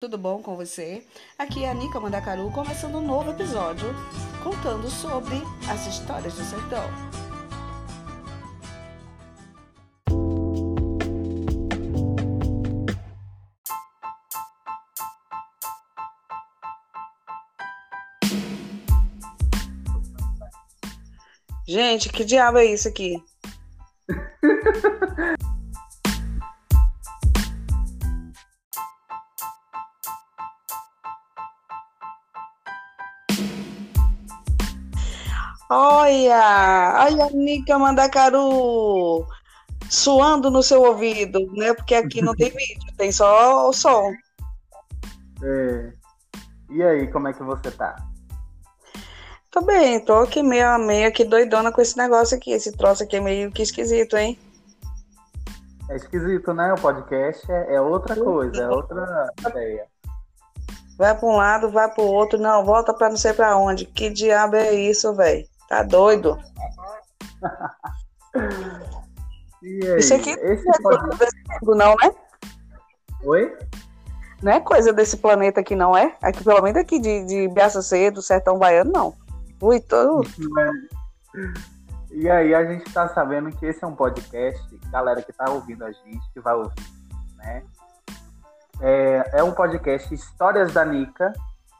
Tudo bom com você? Aqui é a Nica Mandacaru começando um novo episódio contando sobre as histórias do sertão. Gente, que diabo é isso aqui? Olha, olha a Nica Mandacaru suando no seu ouvido, né? Porque aqui não tem vídeo, tem só o som. É. E aí, como é que você tá? Tô bem, tô aqui meio, meio aqui doidona com esse negócio aqui. Esse troço aqui é meio que esquisito, hein? É esquisito, né? O podcast é, é outra coisa, é outra ideia. Vai pra um lado, vai pro outro, não, volta pra não sei pra onde. Que diabo é isso, velho? Tá doido? Isso aqui esse não é coisa podcast... desse mundo, não, né? Oi? Não é coisa desse planeta aqui, não é? Aqui, pelo menos aqui de, de Biaça Cedo, Sertão Baiano, não. Ui, tô... E aí, a gente tá sabendo que esse é um podcast, galera que tá ouvindo a gente, que vai ouvir, né? É, é um podcast Histórias da Nica.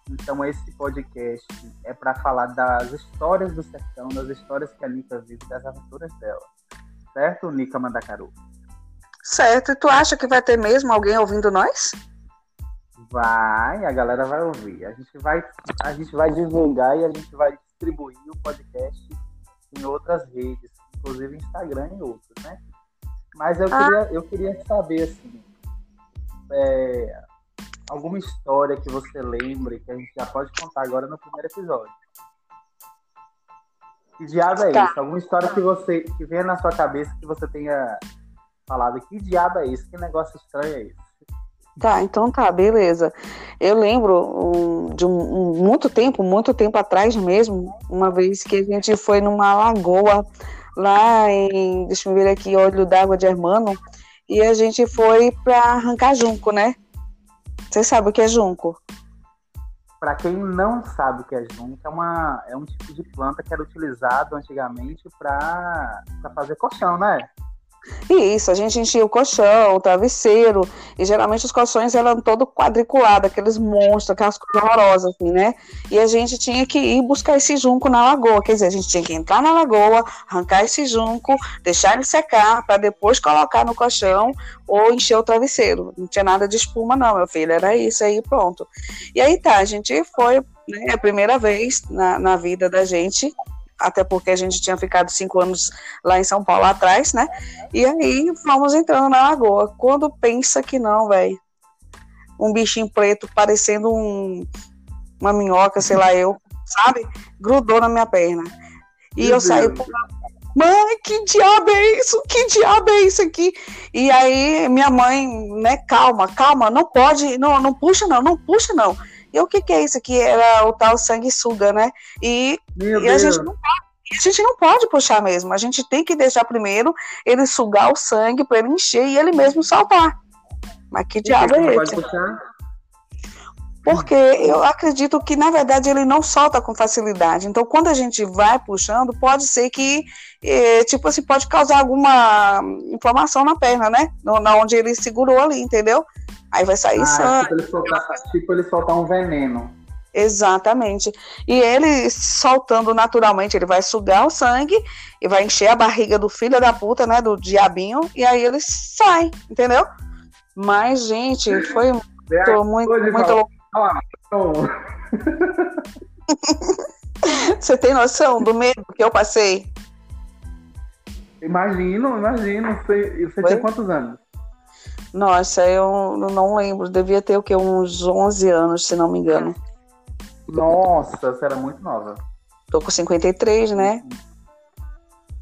Então, esse podcast é para falar das histórias do sertão, das histórias que a Nica vive, das aventuras dela. Certo, Nica Mandacaru? Certo, e tu acha que vai ter mesmo alguém ouvindo nós? Vai, a galera vai ouvir. A gente vai, a gente vai divulgar e a gente vai distribuir o podcast em outras redes, inclusive Instagram e outros, né? Mas eu Ah. queria, eu queria saber assim, é, alguma história que você lembre que a gente já pode contar agora no primeiro episódio. Que diabo é Tá. isso? Alguma história que você que venha na sua cabeça que você tenha falado que diabo é isso? Que negócio estranho é esse? Tá, então tá, beleza. Eu lembro um, de um, um- muito tempo, muito tempo atrás mesmo, uma vez que a gente foi numa lagoa lá em, deixa eu ver aqui, Olho d'Água de Hermano, e a gente foi pra arrancar junco, né? Você sabe o que é junco? Para quem não sabe o que é junco, é, uma, é um tipo de planta que era utilizado antigamente para fazer colchão, né? E isso, a gente enchia o colchão, o travesseiro, e geralmente os colchões eram todo quadriculados, aqueles monstros, aquelas coisas horrorosas, assim, né? E a gente tinha que ir buscar esse junco na lagoa, quer dizer, a gente tinha que entrar na lagoa, arrancar esse junco, deixar ele secar, para depois colocar no colchão ou encher o travesseiro. Não tinha nada de espuma, não, meu filho, era isso aí, pronto. E aí tá, a gente foi, né, a primeira vez na, na vida da gente, até porque a gente tinha ficado cinco anos lá em São Paulo atrás, né? E aí fomos entrando na lagoa. Quando pensa que não, velho. Um bichinho preto parecendo um, uma minhoca, sei lá eu, sabe? Grudou na minha perna. E Meu eu saí Deus. Mãe, que diabo é isso? Que diabo é isso aqui? E aí minha mãe, né, calma, calma, não pode, não, não puxa não, não puxa não. E o que que é isso aqui? Era o tal sanguessuga, né? E e a gente, não pode, a gente não pode puxar mesmo. A gente tem que deixar primeiro ele sugar o sangue para ele encher e ele mesmo saltar. Mas que diabo é esse? Porque eu acredito que, na verdade, ele não solta com facilidade. Então, quando a gente vai puxando, pode ser que, eh, tipo assim, pode causar alguma inflamação na perna, né? No, na onde ele segurou ali, entendeu? Aí vai sair Ah, sangue. tipo ele, soltar, tipo ele soltar um veneno. Exatamente. E ele soltando naturalmente, ele vai sugar o sangue e vai encher a barriga do filho da puta, né? Do diabinho, e aí ele sai, entendeu? Mas, gente, foi muito, muito, muito louco. Você tem noção do medo que eu passei? imagino, imagino. Você, você tinha quantos anos? Nossa, eu não lembro. Devia ter o quê? Uns 11 anos, se não me engano. Nossa, você era muito nova. Tô com 53, né?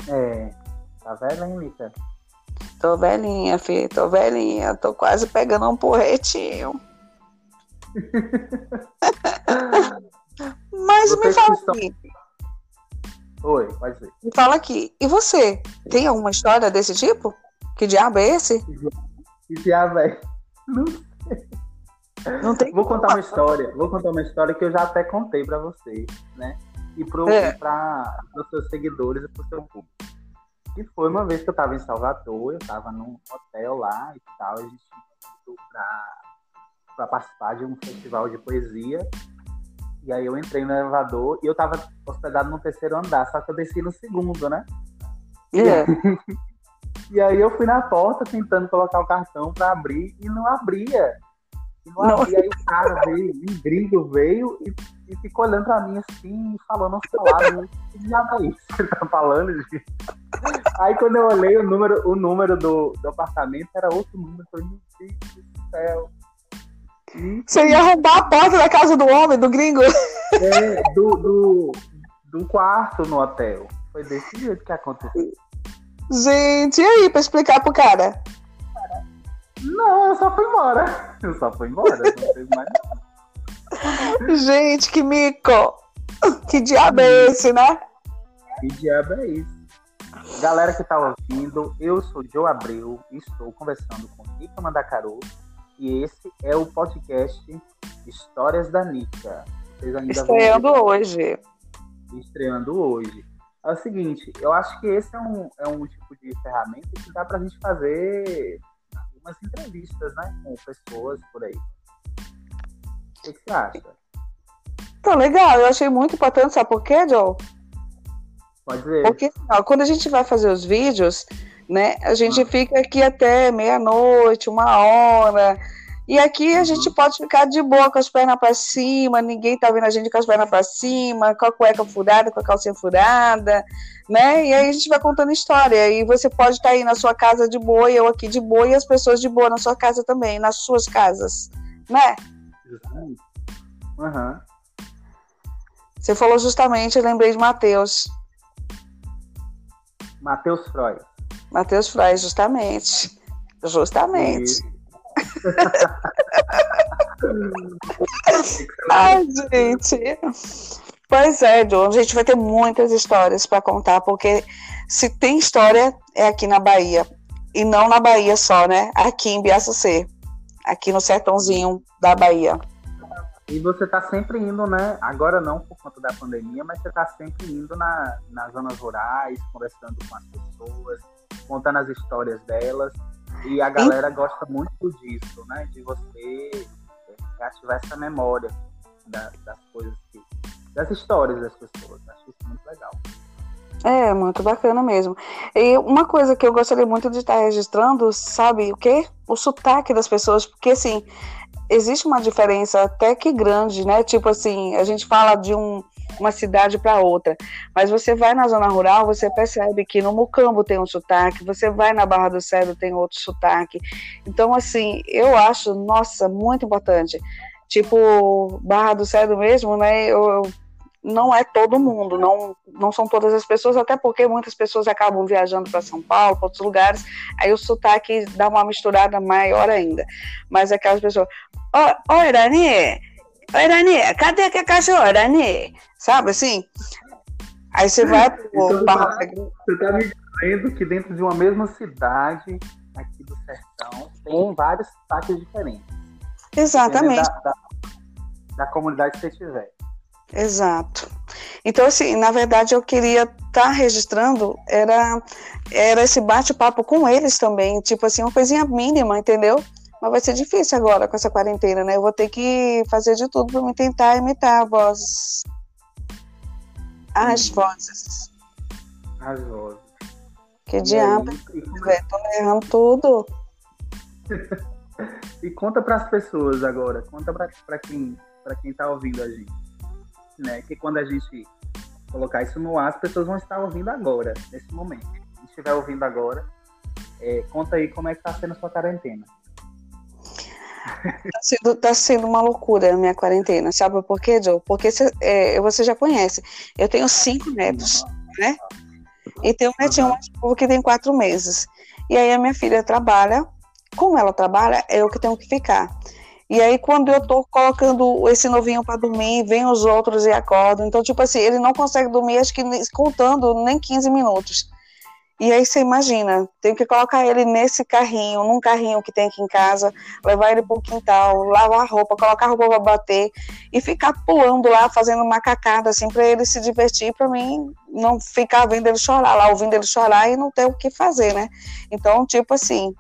É. Tá velha, hein, Mica? Tô velhinha, filho. Tô velhinha. Tô quase pegando um porretinho. Mas me fala estão- aqui. Oi, pode ser. Me fala aqui. E você? Tem alguma história desse tipo? Que diabo é esse? Diabo é? Não Não tem vou contar uma história, vou contar uma história que eu já até contei para vocês, né? E para é. os seus seguidores e para o seu público. E foi uma vez que eu estava em Salvador, eu estava num hotel lá e tal, a gente indo para participar de um festival de poesia. E aí eu entrei no elevador e eu estava hospedado no terceiro andar, só que eu desci no segundo, né? Yeah. e aí eu fui na porta tentando colocar o cartão para abrir e não abria. E não, não. abria. Aí o cara veio, um gringo veio e, e ficou olhando para mim assim, falando uns palavras. Que diabo é isso que ele tá falando, gente? Aí quando eu olhei o número, o número do, do apartamento, era outro número. Eu falei, meu Deus do céu. E... Você ia arrombar a porta da casa do homem, do gringo? É, do, do, do quarto no hotel. Foi desse jeito que aconteceu. Gente, e aí, pra explicar pro cara? Não, eu só fui embora. Eu só fui embora, não teve mais nada. Gente, que mico! Que diabo é esse, né? Que diabo é isso? Galera que tá ouvindo, eu sou Joe Abreu e estou conversando com Nica Mandacaru e esse é o podcast Histórias da Nica. Estreando hoje. Estreando hoje. É o seguinte, eu acho que esse é um, é um tipo de ferramenta que dá pra gente fazer umas entrevistas, né? Com pessoas por aí. O que, que você acha? Tá legal, eu achei muito importante, sabe por quê, Joe? Pode ser. Porque ó, quando a gente vai fazer os vídeos, né, a gente ah. fica aqui até meia-noite, uma hora. E aqui a uhum. gente pode ficar de boa com as pernas para cima, ninguém tá vendo a gente com as pernas para cima, com a cueca furada, com a calcinha furada, né? E aí a gente vai contando história. E você pode estar tá aí na sua casa de boa, eu aqui de boa, e as pessoas de boa na sua casa também, nas suas casas, né? Uhum. Você falou justamente, eu lembrei de Mateus. Matheus Freud. Matheus Freud, justamente. Justamente. Ai, gente. Pois é, John, a gente vai ter muitas histórias para contar, porque se tem história é aqui na Bahia. E não na Bahia só, né? Aqui em Biaçucê. Aqui no sertãozinho da Bahia. E você está sempre indo, né? Agora não por conta da pandemia, mas você está sempre indo na, nas zonas rurais, conversando com as pessoas, contando as histórias delas. E a galera gosta muito disso, né? De você ativar essa memória da, das coisas, que, das histórias das pessoas. Acho isso muito legal. É, muito bacana mesmo. E uma coisa que eu gostaria muito de estar registrando, sabe o quê? O sotaque das pessoas, porque assim, existe uma diferença até que grande, né? Tipo assim, a gente fala de um, uma cidade para outra, mas você vai na zona rural, você percebe que no Mucambo tem um sotaque, você vai na Barra do Cedro tem outro sotaque. Então, assim, eu acho, nossa, muito importante. Tipo, Barra do Cedro mesmo, né? Eu, não é todo mundo, não, não são todas as pessoas, até porque muitas pessoas acabam viajando para São Paulo, para outros lugares, aí o sotaque dá uma misturada maior ainda. Mas aquelas pessoas, ô, oh, Irani, ô, Irani, cadê que é cachorro, Irani? Sabe assim? Aí você vai pro então, Barra Você está me dizendo que dentro de uma mesma cidade, aqui do sertão, tem vários sotaques diferentes. Exatamente. Da, da, da comunidade que você estiver. Exato. Então, assim, na verdade, eu queria estar tá registrando, era, era esse bate-papo com eles também, tipo assim, uma coisinha mínima, entendeu? Mas vai ser difícil agora com essa quarentena, né? Eu vou ter que fazer de tudo para me tentar imitar a voz. As vozes. As vozes. Que e diabo, velho, tô errando tudo. e conta para as pessoas agora, conta para quem, para quem tá ouvindo a gente né? Que quando a gente colocar isso no ar, as pessoas vão estar ouvindo agora, nesse momento. Se estiver ouvindo agora, é, conta aí como é que tá sendo a sua quarentena. Tá sendo, tá sendo uma loucura a minha quarentena. Sabe por quê, Joe? Porque cê, é, você já conhece. Eu tenho cinco netos, né? E tem um netinho mais novo que tem quatro meses. E aí a minha filha trabalha. Como ela trabalha, é eu que tenho que ficar. E aí, quando eu tô colocando esse novinho para dormir, vem os outros e acordam. Então, tipo assim, ele não consegue dormir, acho que contando nem 15 minutos. E aí você imagina, tem que colocar ele nesse carrinho, num carrinho que tem aqui em casa, levar ele pro quintal, lavar a roupa, colocar a roupa para bater e ficar pulando lá, fazendo macacada assim para ele se divertir, para mim não ficar vendo ele chorar lá, ouvindo ele chorar e não ter o que fazer, né? Então, tipo assim,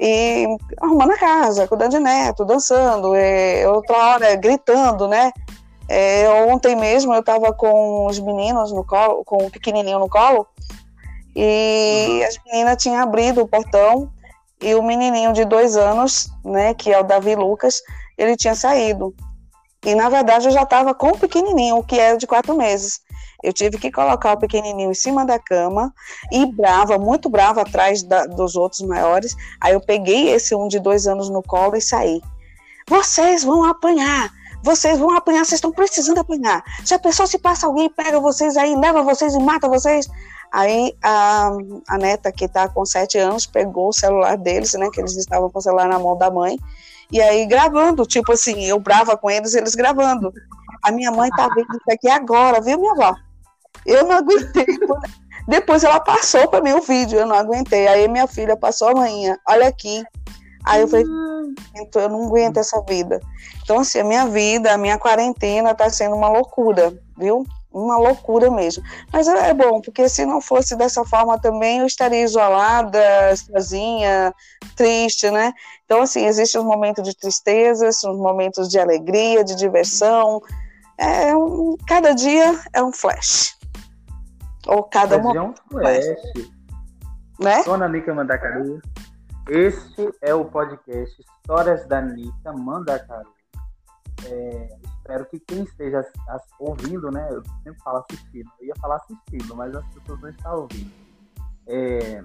e arrumando a casa, cuidando de neto, dançando, e outra hora gritando, né? É, ontem mesmo eu estava com os meninos no colo, com o pequenininho no colo, e as meninas tinham abrido o portão e o menininho de dois anos, né, que é o Davi Lucas, ele tinha saído. E na verdade eu já estava com o pequenininho, que era de quatro meses. Eu tive que colocar o pequenininho em cima da cama e brava, muito brava atrás da, dos outros maiores. Aí eu peguei esse um de dois anos no colo e saí. Vocês vão apanhar, vocês vão apanhar, vocês estão precisando apanhar. Se a pessoa se passa alguém, pega vocês aí, leva vocês e mata vocês. Aí a, a neta, que está com sete anos, pegou o celular deles, né? Que eles estavam com o celular na mão da mãe. E aí gravando, tipo assim, eu brava com eles, eles gravando. A minha mãe tá vendo isso aqui agora, viu, minha avó? Eu não aguentei. Depois ela passou para mim o vídeo, eu não aguentei. Aí minha filha passou amanhã, olha aqui. Aí eu falei, eu não aguento essa vida. Então, assim, a minha vida, a minha quarentena tá sendo uma loucura, viu? Uma loucura mesmo. Mas é, é bom, porque se não fosse dessa forma também, eu estaria isolada, sozinha, triste, né? Então, assim, existem os momentos de tristeza, os momentos de alegria, de diversão. É um, cada dia é um flash. Ou cada, cada momento. É um flash. Né? Dona Nica Mandacaru. Este é o podcast Histórias da Nica Mandacaru. É, espero que quem esteja ouvindo, né? Eu sempre falo assistindo, eu ia falar assistindo, mas as pessoas não estão ouvindo. É,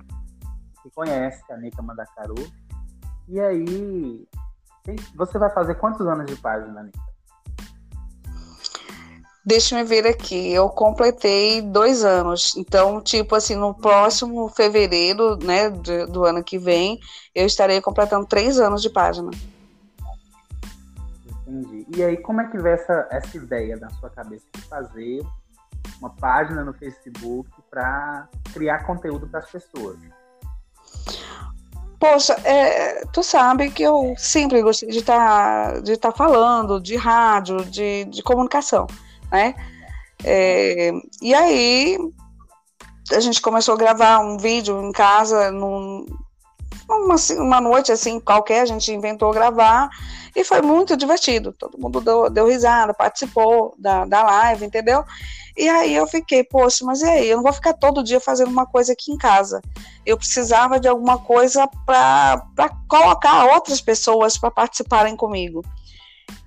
que conhece a Nica Mandacaru. E aí, você vai fazer quantos anos de página, Nica? Deixa eu ver aqui, eu completei dois anos. Então, tipo assim, no próximo fevereiro, né, do, do ano que vem, eu estarei completando três anos de página. Entendi. E aí, como é que veio essa, essa ideia na sua cabeça de fazer uma página no Facebook para criar conteúdo para as pessoas? Poxa, é, tu sabe que eu sempre gostei de estar tá, de tá falando, de rádio, de, de comunicação, né? É, e aí a gente começou a gravar um vídeo em casa num, uma, uma noite assim qualquer, a gente inventou gravar e foi muito divertido. Todo mundo deu, deu risada, participou da, da live, entendeu? E aí eu fiquei, poxa, mas e aí? Eu não vou ficar todo dia fazendo uma coisa aqui em casa. Eu precisava de alguma coisa para colocar outras pessoas para participarem comigo.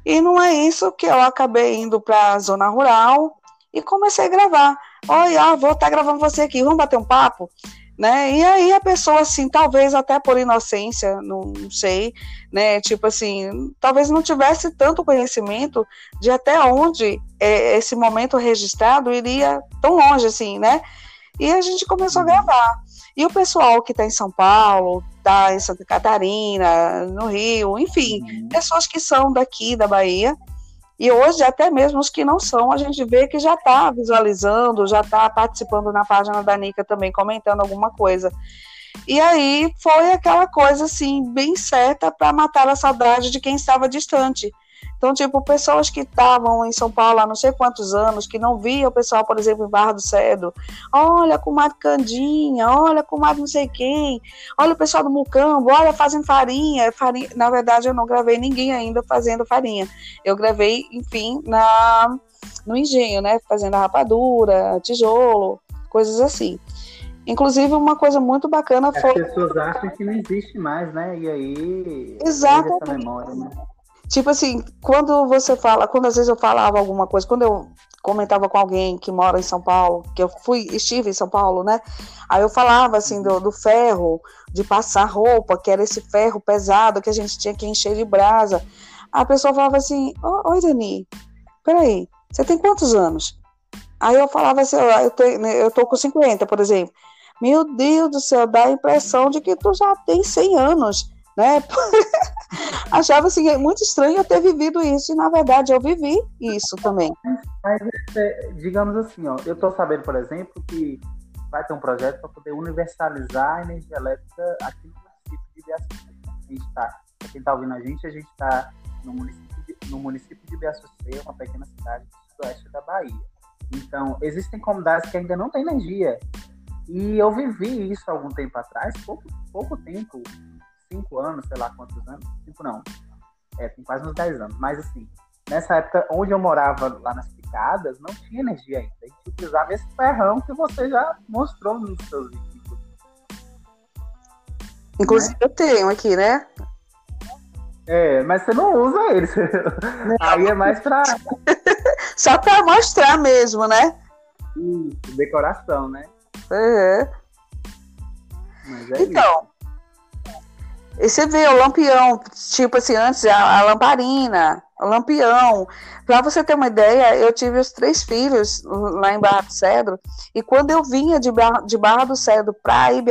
E não é isso que eu acabei indo para a zona rural e comecei a gravar. Olha, vou estar tá gravando você aqui, vamos bater um papo? Né? E aí a pessoa, assim, talvez até por inocência, não sei, né? Tipo assim, talvez não tivesse tanto conhecimento de até onde é, esse momento registrado iria tão longe, assim, né? E a gente começou a uhum. gravar. E o pessoal que está em São Paulo, está em Santa Catarina, no Rio, enfim, uhum. pessoas que são daqui da Bahia, e hoje, até mesmo os que não são, a gente vê que já está visualizando, já está participando na página da Nica também, comentando alguma coisa. E aí foi aquela coisa assim, bem certa para matar a saudade de quem estava distante. Então, tipo, pessoas que estavam em São Paulo há não sei quantos anos, que não via o pessoal, por exemplo, em Barra do Cedo, olha, com comadre Candinha, olha, com comadre não sei quem, olha o pessoal do Mucambo, olha, fazendo farinha, farinha. Na verdade, eu não gravei ninguém ainda fazendo farinha. Eu gravei, enfim, na no engenho, né? Fazendo a rapadura, tijolo, coisas assim. Inclusive, uma coisa muito bacana foi. As pessoas acham que não existe mais, né? E aí. Exatamente. Essa memória, né? Tipo assim, quando você fala, quando às vezes eu falava alguma coisa, quando eu comentava com alguém que mora em São Paulo, que eu fui, estive em São Paulo, né? Aí eu falava assim do, do ferro, de passar roupa, que era esse ferro pesado que a gente tinha que encher de brasa. A pessoa falava assim: Oi, Dani, peraí, você tem quantos anos? Aí eu falava assim: eu, tenho, né, eu tô com 50, por exemplo. Meu Deus do céu, dá a impressão de que tu já tem 100 anos, né? achava assim, muito estranho eu ter vivido isso, e na verdade eu vivi isso também. Mas, é, digamos assim, ó, eu tô sabendo, por exemplo, que vai ter um projeto para poder universalizar a energia elétrica aqui no município de Biaçucê. A gente está, para quem está ouvindo a gente, a gente está no município de, no município de uma pequena cidade do sudoeste da Bahia. Então, existem comunidades que ainda não têm energia. E eu vivi isso algum tempo atrás, pouco, pouco tempo, cinco anos, sei lá quantos anos, cinco não, é, tem quase uns dez anos, mas assim, nessa época onde eu morava lá nas picadas, não tinha energia ainda, a gente utilizava esse ferrão que você já mostrou nos seus vídeos. Inclusive né? eu tenho aqui, né? É, mas você não usa ele. Aí é mais pra. Só pra mostrar mesmo, né? Isso, decoração, né? Uhum. É então, isso. E você vê o lampião, tipo assim, antes a, a lamparina, o lampião. Para você ter uma ideia, eu tive os três filhos lá em Barra do Cedro, e quando eu vinha de Barra, de Barra do Cedro para ir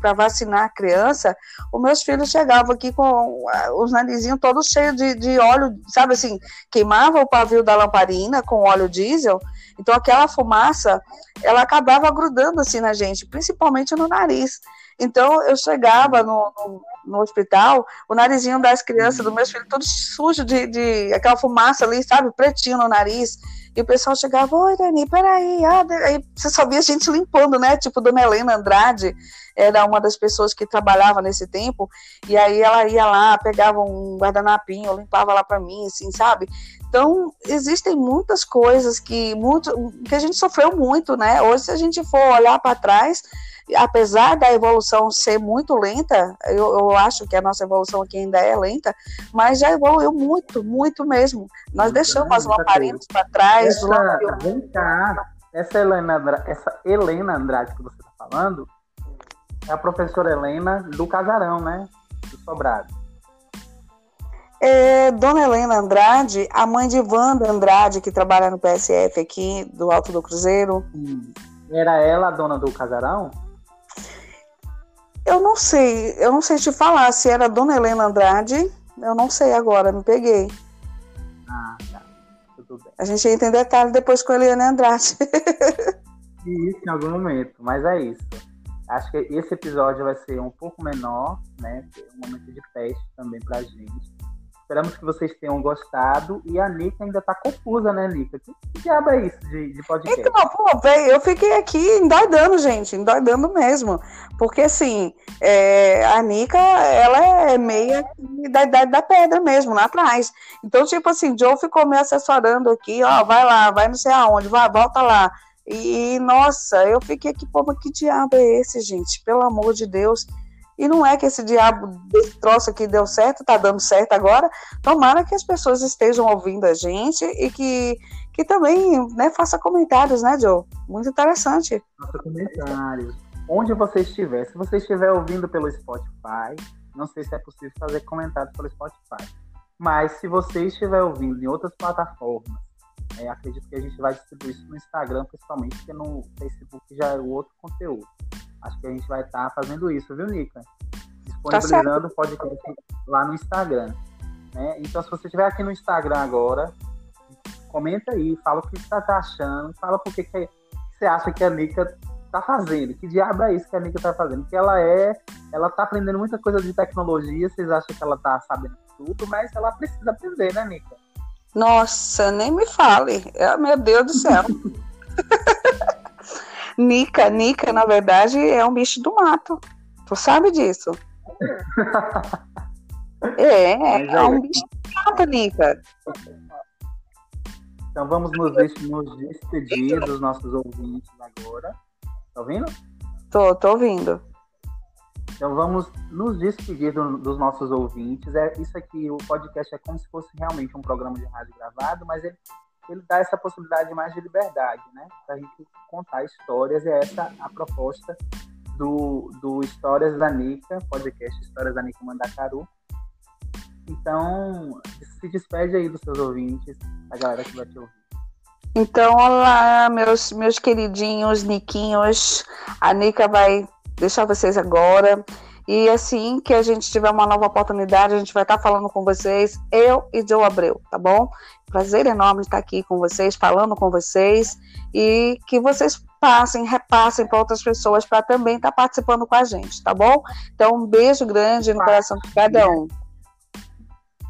para vacinar a criança, os meus filhos chegavam aqui com os narizinhos todos cheios de, de óleo, sabe assim, queimava o pavio da lamparina com óleo diesel, então aquela fumaça, ela acabava grudando assim na gente, principalmente no nariz. Então eu chegava no, no, no hospital, o narizinho das crianças, dos meus filhos, todo sujo de, de aquela fumaça ali, sabe, pretinho no nariz. E o pessoal chegava, oi, Dani, peraí. Ah, aí você só via a gente limpando, né? Tipo, Dona Helena Andrade era uma das pessoas que trabalhava nesse tempo. E aí ela ia lá, pegava um guardanapinho, limpava lá para mim, assim, sabe? Então, existem muitas coisas que, muito, que a gente sofreu muito, né? Hoje, se a gente for olhar para trás, apesar da evolução ser muito lenta, eu, eu, acho que a nossa evolução aqui ainda é lenta, mas já evoluiu muito, muito mesmo. Nós deixamos as lamparinas para trás. Essa, vem cá, essa Helena, essa Helena Andrade que você está falando é a professora Helena do Casarão, né? Do Sobrado. É, Dona Helena Andrade, a mãe de Wanda Andrade, que trabalha no PSF aqui, do Alto do Cruzeiro. Era ela a dona do casarão? Eu não sei, eu não sei te falar se era Dona Helena Andrade, eu não sei agora, me peguei. Ah, tá. Tudo bem. A gente entra em detalhe depois com a Helena Andrade. isso em algum momento, mas é isso. Acho que esse episódio vai ser um pouco menor, né? Um momento de teste também pra gente. Esperamos que vocês tenham gostado. E a Nica ainda tá confusa, né, Nica? Que, que diabo é isso de, de podcast? Então, pô, véio, eu fiquei aqui endoidando, gente, endoidando mesmo. Porque, assim, é, a Nica, ela é meia da idade da pedra mesmo, lá atrás. Então, tipo assim, Joe ficou me assessorando aqui, ó, vai lá, vai não sei aonde, vai, volta lá. E, nossa, eu fiquei aqui, pô, mas que diabo é esse, gente? Pelo amor de Deus. E não é que esse diabo desse troço aqui deu certo, tá dando certo agora. Tomara que as pessoas estejam ouvindo a gente e que, que também né, faça comentários, né, Joe? Muito interessante. Faça comentários. Onde você estiver, se você estiver ouvindo pelo Spotify, não sei se é possível fazer comentários pelo Spotify. Mas se você estiver ouvindo em outras plataformas, é, acredito que a gente vai distribuir isso no Instagram, principalmente, porque no Facebook já é o outro conteúdo. Acho que a gente vai estar tá fazendo isso, viu, Nica? Disponibilizando o podcast lá no Instagram. Né? Então, se você estiver aqui no Instagram agora, comenta aí, fala o que você está achando, fala por que, que você acha que a Nica está fazendo, que diabo é isso que a Nica está fazendo, que ela é, ela está aprendendo muita coisa de tecnologia, vocês acham que ela está sabendo tudo, mas ela precisa aprender, né, Nica? Nossa, nem me fale, é, meu Deus do céu. Nica, Nica, na verdade, é um bicho do mato. Tu sabe disso? é, é um bicho do mato, Nica. Então vamos nos, nos despedir dos nossos ouvintes agora. Tá ouvindo? Tô, tô ouvindo. Então vamos nos despedir do, dos nossos ouvintes. É, isso aqui, o podcast é como se fosse realmente um programa de rádio gravado, mas ele ele dá essa possibilidade mais de liberdade, né? Para a gente contar histórias, é essa a proposta do, do Histórias da Nica, podcast Histórias da Nica Mandacaru. Então, se despede aí dos seus ouvintes, a galera que vai te ouvir. Então, olá, meus, meus queridinhos Niquinhos. A Nica vai deixar vocês agora. E assim que a gente tiver uma nova oportunidade, a gente vai estar falando com vocês, eu e Joe Abreu, tá bom? Prazer enorme estar aqui com vocês, falando com vocês e que vocês passem, repassem para outras pessoas para também estar participando com a gente, tá bom? Então, um beijo grande no coração de cada um.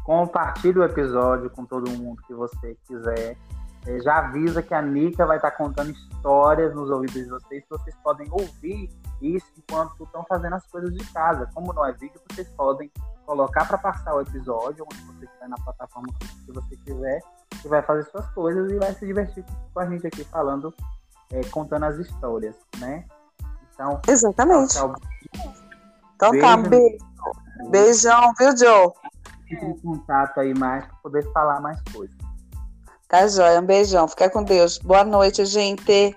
Compartilhe o episódio com todo mundo que você quiser. É, já avisa que a Nica vai estar contando histórias nos ouvidos de vocês, que vocês podem ouvir isso enquanto estão fazendo as coisas de casa. Como não é vídeo, vocês podem colocar para passar o episódio, onde você estiver na plataforma que você quiser, e vai fazer suas coisas e vai se divertir com a gente aqui falando, é, contando as histórias, né? Então, Exatamente. Tchau, tchau. Então tá, beijo. tá, beijo. Beijão, viu, Joe? Fique em contato aí mais para poder falar mais coisas. Tá, joia. Um beijão. Fica com Deus. Boa noite, gente.